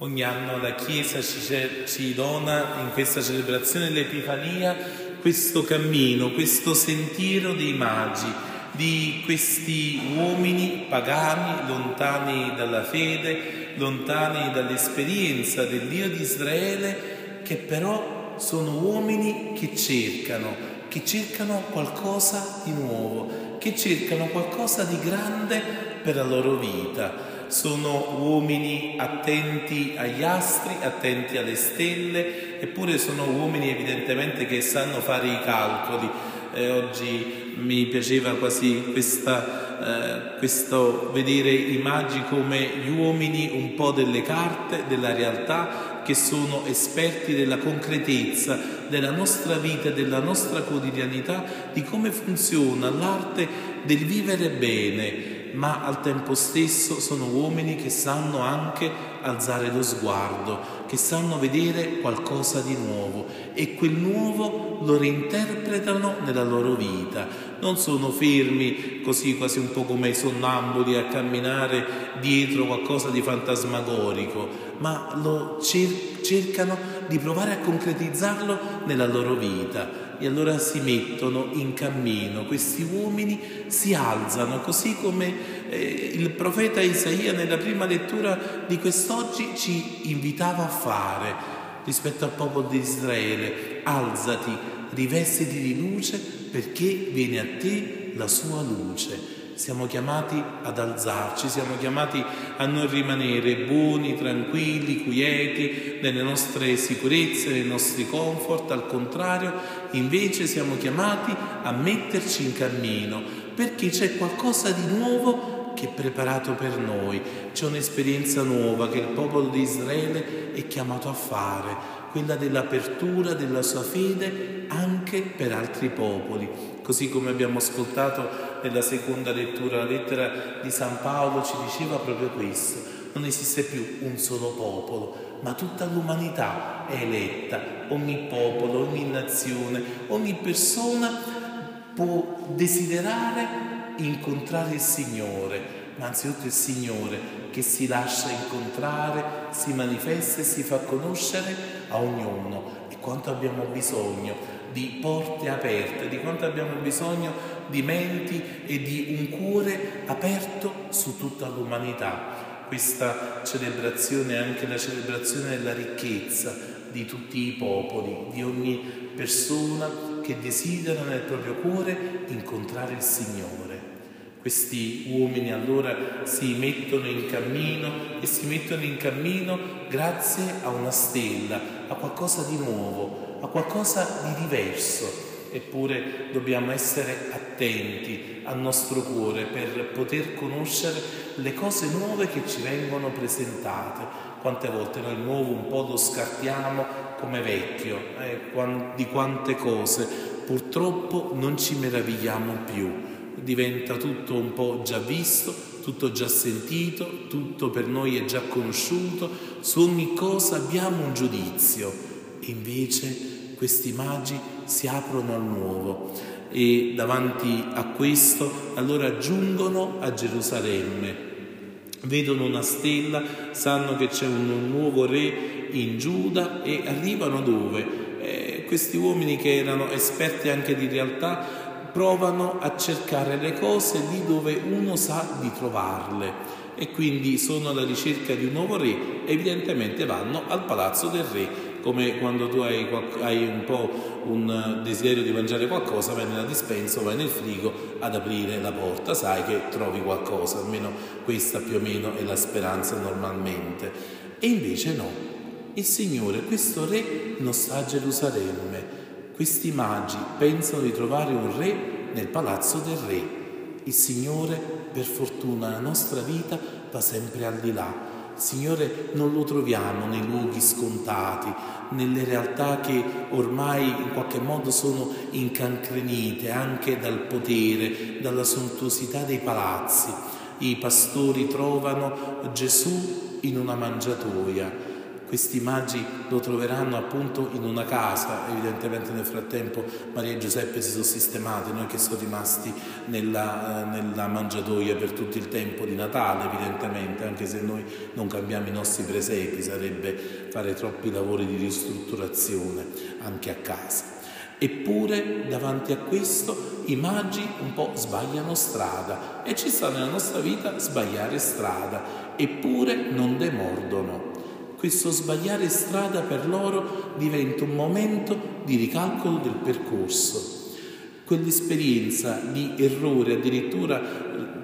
Ogni anno la Chiesa ci, dona in questa celebrazione dell'Epifania questo cammino, questo sentiero dei magi, di questi uomini pagani, lontani dalla fede, lontani dall'esperienza del Dio di Israele, che però sono uomini che cercano, che cercano qualcosa di nuovo, che cercano qualcosa di grande per la loro vita sono uomini attenti agli astri, attenti alle stelle, eppure sono uomini evidentemente che sanno fare i calcoli. Eh, oggi mi piaceva quasi questa, eh, questo vedere i magi come gli uomini un po' delle carte, della realtà, che sono esperti della concretezza della nostra vita, della nostra quotidianità, di come funziona l'arte del vivere bene, ma al tempo stesso sono uomini che sanno anche alzare lo sguardo, che sanno vedere qualcosa di nuovo e quel nuovo lo reinterpretano nella loro vita. Non sono fermi così quasi un po' come i sonnambuli a camminare dietro qualcosa di fantasmagorico, ma lo cer- cercano di provare a concretizzarlo nella loro vita e allora si mettono in cammino, questi uomini si alzano, così come eh, il profeta Isaia nella prima lettura di quest'oggi ci invitava a fare rispetto al popolo di Israele, alzati, rivestiti di luce perché viene a te la sua luce. Siamo chiamati ad alzarci, siamo chiamati a non rimanere buoni, tranquilli, quieti, nelle nostre sicurezze, nei nostri comfort, al contrario, invece siamo chiamati a metterci in cammino, perché c'è qualcosa di nuovo che è preparato per noi, c'è un'esperienza nuova che il popolo di Israele è chiamato a fare, quella dell'apertura della sua fede anche per altri popoli. Così come abbiamo ascoltato nella seconda lettura, la lettera di San Paolo ci diceva proprio questo. Non esiste più un solo popolo, ma tutta l'umanità è eletta, ogni popolo, ogni nazione, ogni persona può desiderare incontrare il Signore, ma anzitutto il Signore che si lascia incontrare, si manifesta e si fa conoscere a ognuno e quanto abbiamo bisogno di porte aperte, di quanto abbiamo bisogno di menti e di un cuore aperto su tutta l'umanità. Questa celebrazione è anche la celebrazione della ricchezza di tutti i popoli, di ogni persona che desidera nel proprio cuore incontrare il Signore. Questi uomini allora si mettono in cammino e si mettono in cammino grazie a una stella, a qualcosa di nuovo, a qualcosa di diverso. Eppure dobbiamo essere attenti al nostro cuore per poter conoscere le cose nuove che ci vengono presentate. Quante volte noi nuovo un po' lo scartiamo come vecchio, eh, di quante cose purtroppo non ci meravigliamo più diventa tutto un po' già visto, tutto già sentito, tutto per noi è già conosciuto, su ogni cosa abbiamo un giudizio. Invece questi magi si aprono al nuovo e davanti a questo allora giungono a Gerusalemme. Vedono una stella, sanno che c'è un nuovo re in Giuda e arrivano dove? Eh, questi uomini che erano esperti anche di realtà provano a cercare le cose lì dove uno sa di trovarle e quindi sono alla ricerca di un nuovo re, evidentemente vanno al palazzo del re, come quando tu hai, hai un po' un desiderio di mangiare qualcosa, vai nella dispensa o vai nel frigo ad aprire la porta, sai che trovi qualcosa, almeno questa più o meno è la speranza normalmente. E invece no, il Signore, questo re non sta a Gerusalemme, questi magi pensano di trovare un re nel palazzo del re. Il Signore, per fortuna, la nostra vita va sempre al di là. Signore non lo troviamo nei luoghi scontati, nelle realtà che ormai in qualche modo sono incancrenite anche dal potere, dalla sontuosità dei palazzi. I pastori trovano Gesù in una mangiatoia Questi magi lo troveranno appunto in una casa, evidentemente nel frattempo Maria e Giuseppe si sono sistemati, noi che sono rimasti nella, nella mangiatoia per tutto il tempo di Natale, evidentemente, anche se noi non cambiamo i nostri presepi, sarebbe fare troppi lavori di ristrutturazione anche a casa. Eppure davanti a questo i magi un po' sbagliano strada e ci sta nella nostra vita sbagliare strada, eppure non demordono questo sbagliare strada per loro diventa un momento di ricalcolo del percorso. Quell'esperienza di errore, addirittura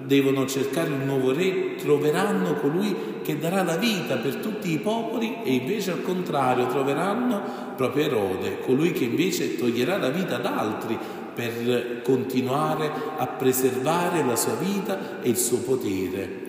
devono cercare un nuovo re, troveranno colui che darà la vita per tutti i popoli e invece al contrario troveranno proprio Erode, colui che invece toglierà la vita ad altri per continuare a preservare la sua vita e il suo potere.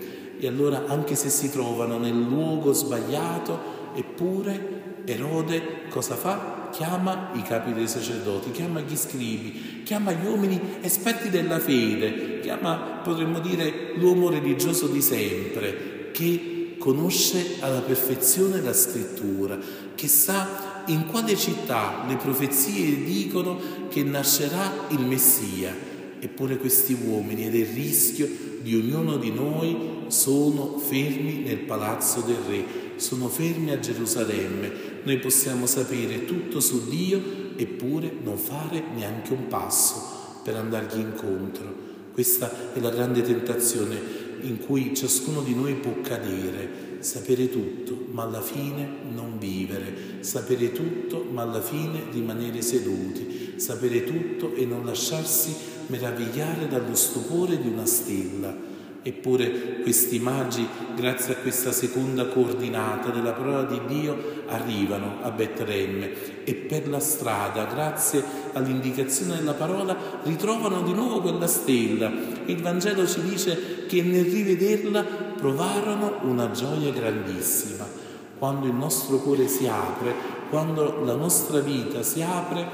E allora anche se si trovano nel luogo sbagliato, eppure Erode cosa fa? Chiama i capi dei sacerdoti, chiama gli scribi, chiama gli uomini esperti della fede, chiama, potremmo dire, l'uomo religioso di sempre, che conosce alla perfezione la scrittura, che sa in quale città le profezie dicono che nascerà il Messia. Eppure questi uomini ed il rischio di ognuno di noi sono fermi nel palazzo del Re, sono fermi a Gerusalemme. Noi possiamo sapere tutto su Dio eppure non fare neanche un passo per andargli incontro. Questa è la grande tentazione in cui ciascuno di noi può cadere, sapere tutto, ma alla fine non vivere, sapere tutto, ma alla fine rimanere seduti, sapere tutto e non lasciarsi meravigliare dallo stupore di una stella. Eppure questi magi, grazie a questa seconda coordinata della parola di Dio, arrivano a Betlemme e per la strada, grazie all'indicazione della parola, ritrovano di nuovo quella stella. Il Vangelo ci dice che nel rivederla provarono una gioia grandissima. Quando il nostro cuore si apre, quando la nostra vita si apre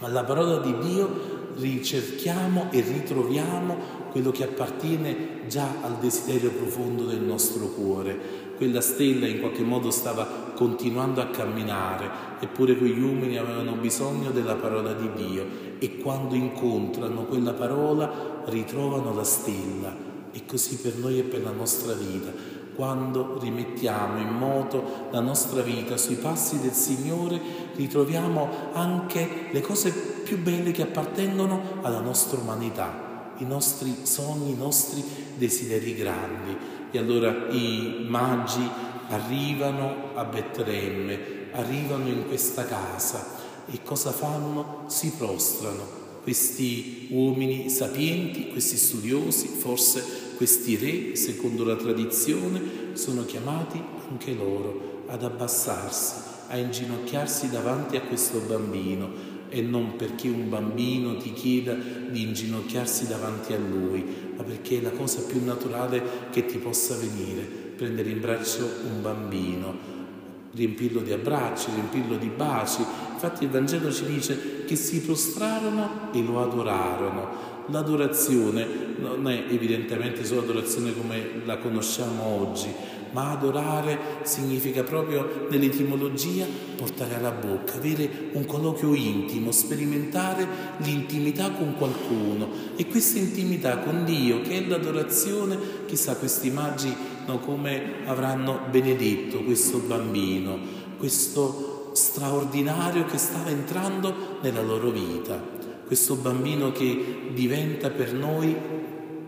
alla parola di Dio, ricerchiamo e ritroviamo quello che appartiene già al desiderio profondo del nostro cuore. Quella stella in qualche modo stava continuando a camminare, eppure quegli uomini avevano bisogno della parola di Dio e quando incontrano quella parola ritrovano la stella. E così per noi e per la nostra vita quando rimettiamo in moto la nostra vita sui passi del Signore, ritroviamo anche le cose più belle che appartengono alla nostra umanità, i nostri sogni, i nostri desideri grandi. E allora i magi arrivano a Betlemme, arrivano in questa casa e cosa fanno? Si prostrano. Questi uomini sapienti, questi studiosi, forse questi re, secondo la tradizione, sono chiamati anche loro ad abbassarsi, a inginocchiarsi davanti a questo bambino e non perché un bambino ti chieda di inginocchiarsi davanti a lui, ma perché è la cosa più naturale che ti possa venire, prendere in braccio un bambino, riempirlo di abbracci, riempirlo di baci. Infatti il Vangelo ci dice che si prostrarono e lo adorarono. L'adorazione non è evidentemente solo adorazione come la conosciamo oggi, ma adorare significa proprio nell'etimologia portare alla bocca, avere un colloquio intimo, sperimentare l'intimità con qualcuno. E questa intimità con Dio che è l'adorazione, chissà questi magi no, come avranno benedetto questo bambino, questo straordinario che stava entrando nella loro vita. Questo bambino che diventa per noi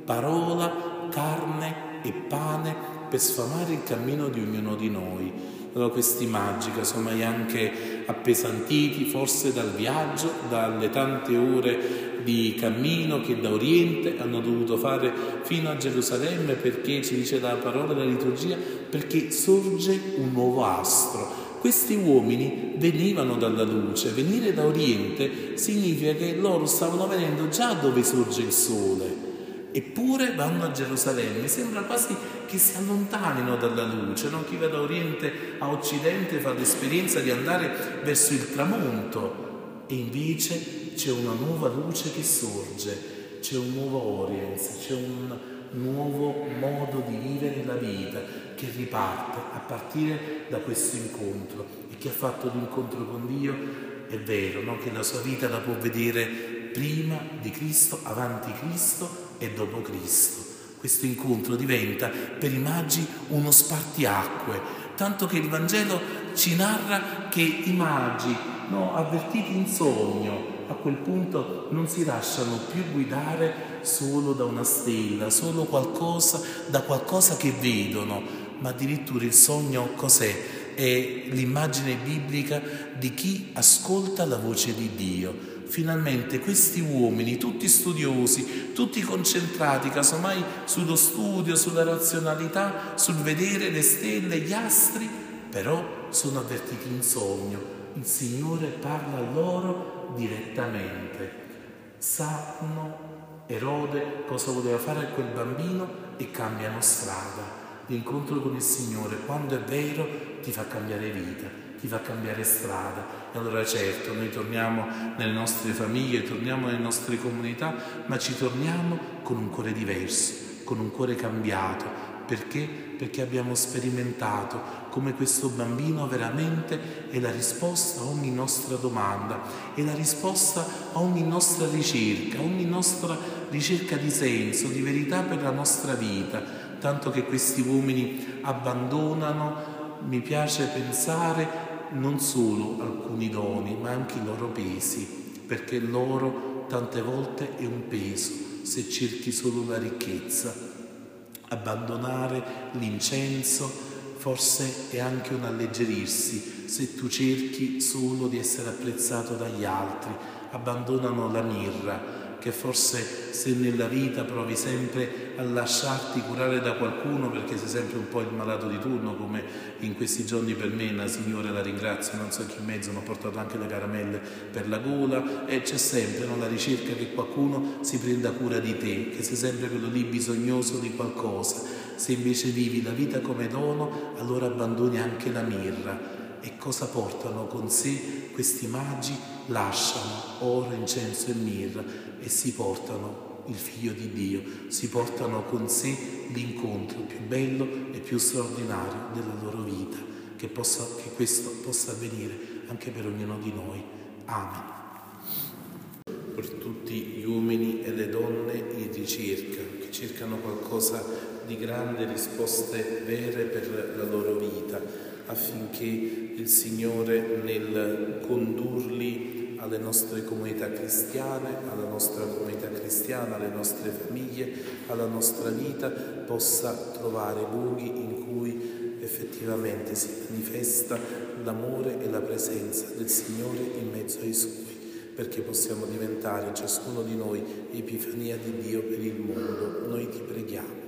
parola, carne e pane per sfamare il cammino di ognuno di noi. Allora questi magi, casomai anche appesantiti forse dal viaggio, dalle tante ore di cammino che da Oriente hanno dovuto fare fino a Gerusalemme perché ci dice la parola della liturgia, perché sorge un nuovo astro. Questi uomini venivano dalla luce, venire da Oriente significa che loro stavano venendo già dove sorge il sole, eppure vanno a Gerusalemme. Sembra quasi che si allontanino dalla luce, no? chi va da Oriente a Occidente fa l'esperienza di andare verso il tramonto e invece c'è una nuova luce che sorge, c'è un nuovo Oriente, c'è un nuovo modo di vivere la vita che riparte a partire da questo incontro e chi ha fatto l'incontro con Dio è vero no? che la sua vita la può vedere prima di Cristo, avanti Cristo e dopo Cristo. Questo incontro diventa per i magi uno spartiacque, tanto che il Vangelo ci narra che i magi, no, avvertiti in sogno, a quel punto non si lasciano più guidare solo da una stella, solo qualcosa, da qualcosa che vedono, ma addirittura il sogno cos'è? È l'immagine biblica di chi ascolta la voce di Dio. Finalmente questi uomini, tutti studiosi, tutti concentrati casomai sullo studio, sulla razionalità, sul vedere le stelle, gli astri, però sono avvertiti in sogno. Il Signore parla loro direttamente. Sanno Erode cosa voleva fare a quel bambino e cambiano strada. L'incontro con il Signore, quando è vero, ti fa cambiare vita, ti fa cambiare strada. E allora certo, noi torniamo nelle nostre famiglie, torniamo nelle nostre comunità, ma ci torniamo con un cuore diverso, con un cuore cambiato, perché? Perché abbiamo sperimentato come questo bambino veramente è la risposta a ogni nostra domanda, è la risposta a ogni nostra ricerca, a ogni nostra ricerca di senso, di verità per la nostra vita, tanto che questi uomini abbandonano, mi piace pensare, non solo alcuni doni, ma anche i loro pesi, perché loro tante volte è un peso se cerchi solo la ricchezza. Abbandonare l'incenso forse è anche un alleggerirsi se tu cerchi solo di essere apprezzato dagli altri. Abbandonano la mirra, che forse se nella vita provi sempre a lasciarti curare da qualcuno perché sei sempre un po' il malato di turno, come in questi giorni per me, una signora la ringrazio, non so chi in mezzo, mi ha portato anche le caramelle per la gola e c'è sempre no, la ricerca che qualcuno si prenda cura di te, che sei sempre quello lì bisognoso di qualcosa. Se invece vivi la vita come dono, allora abbandoni anche la mirra. E cosa portano con sé questi magi? Lasciano oro, incenso e mirra e si portano il figlio di Dio, si portano con sé l'incontro più bello e più straordinario della loro vita, che, possa, che questo possa avvenire anche per ognuno di noi. Amen. Per tutti gli uomini e le donne in ricerca, cercano qualcosa di grande, risposte vere per la loro vita, affinché il Signore nel condurli alle nostre comunità cristiane, alla nostra comunità cristiana, alle nostre famiglie, alla nostra vita, possa trovare luoghi in cui effettivamente si manifesta l'amore e la presenza del Signore in mezzo ai suoi, perché possiamo diventare ciascuno di noi epifania di Dio per il mondo. Noi ti preghiamo.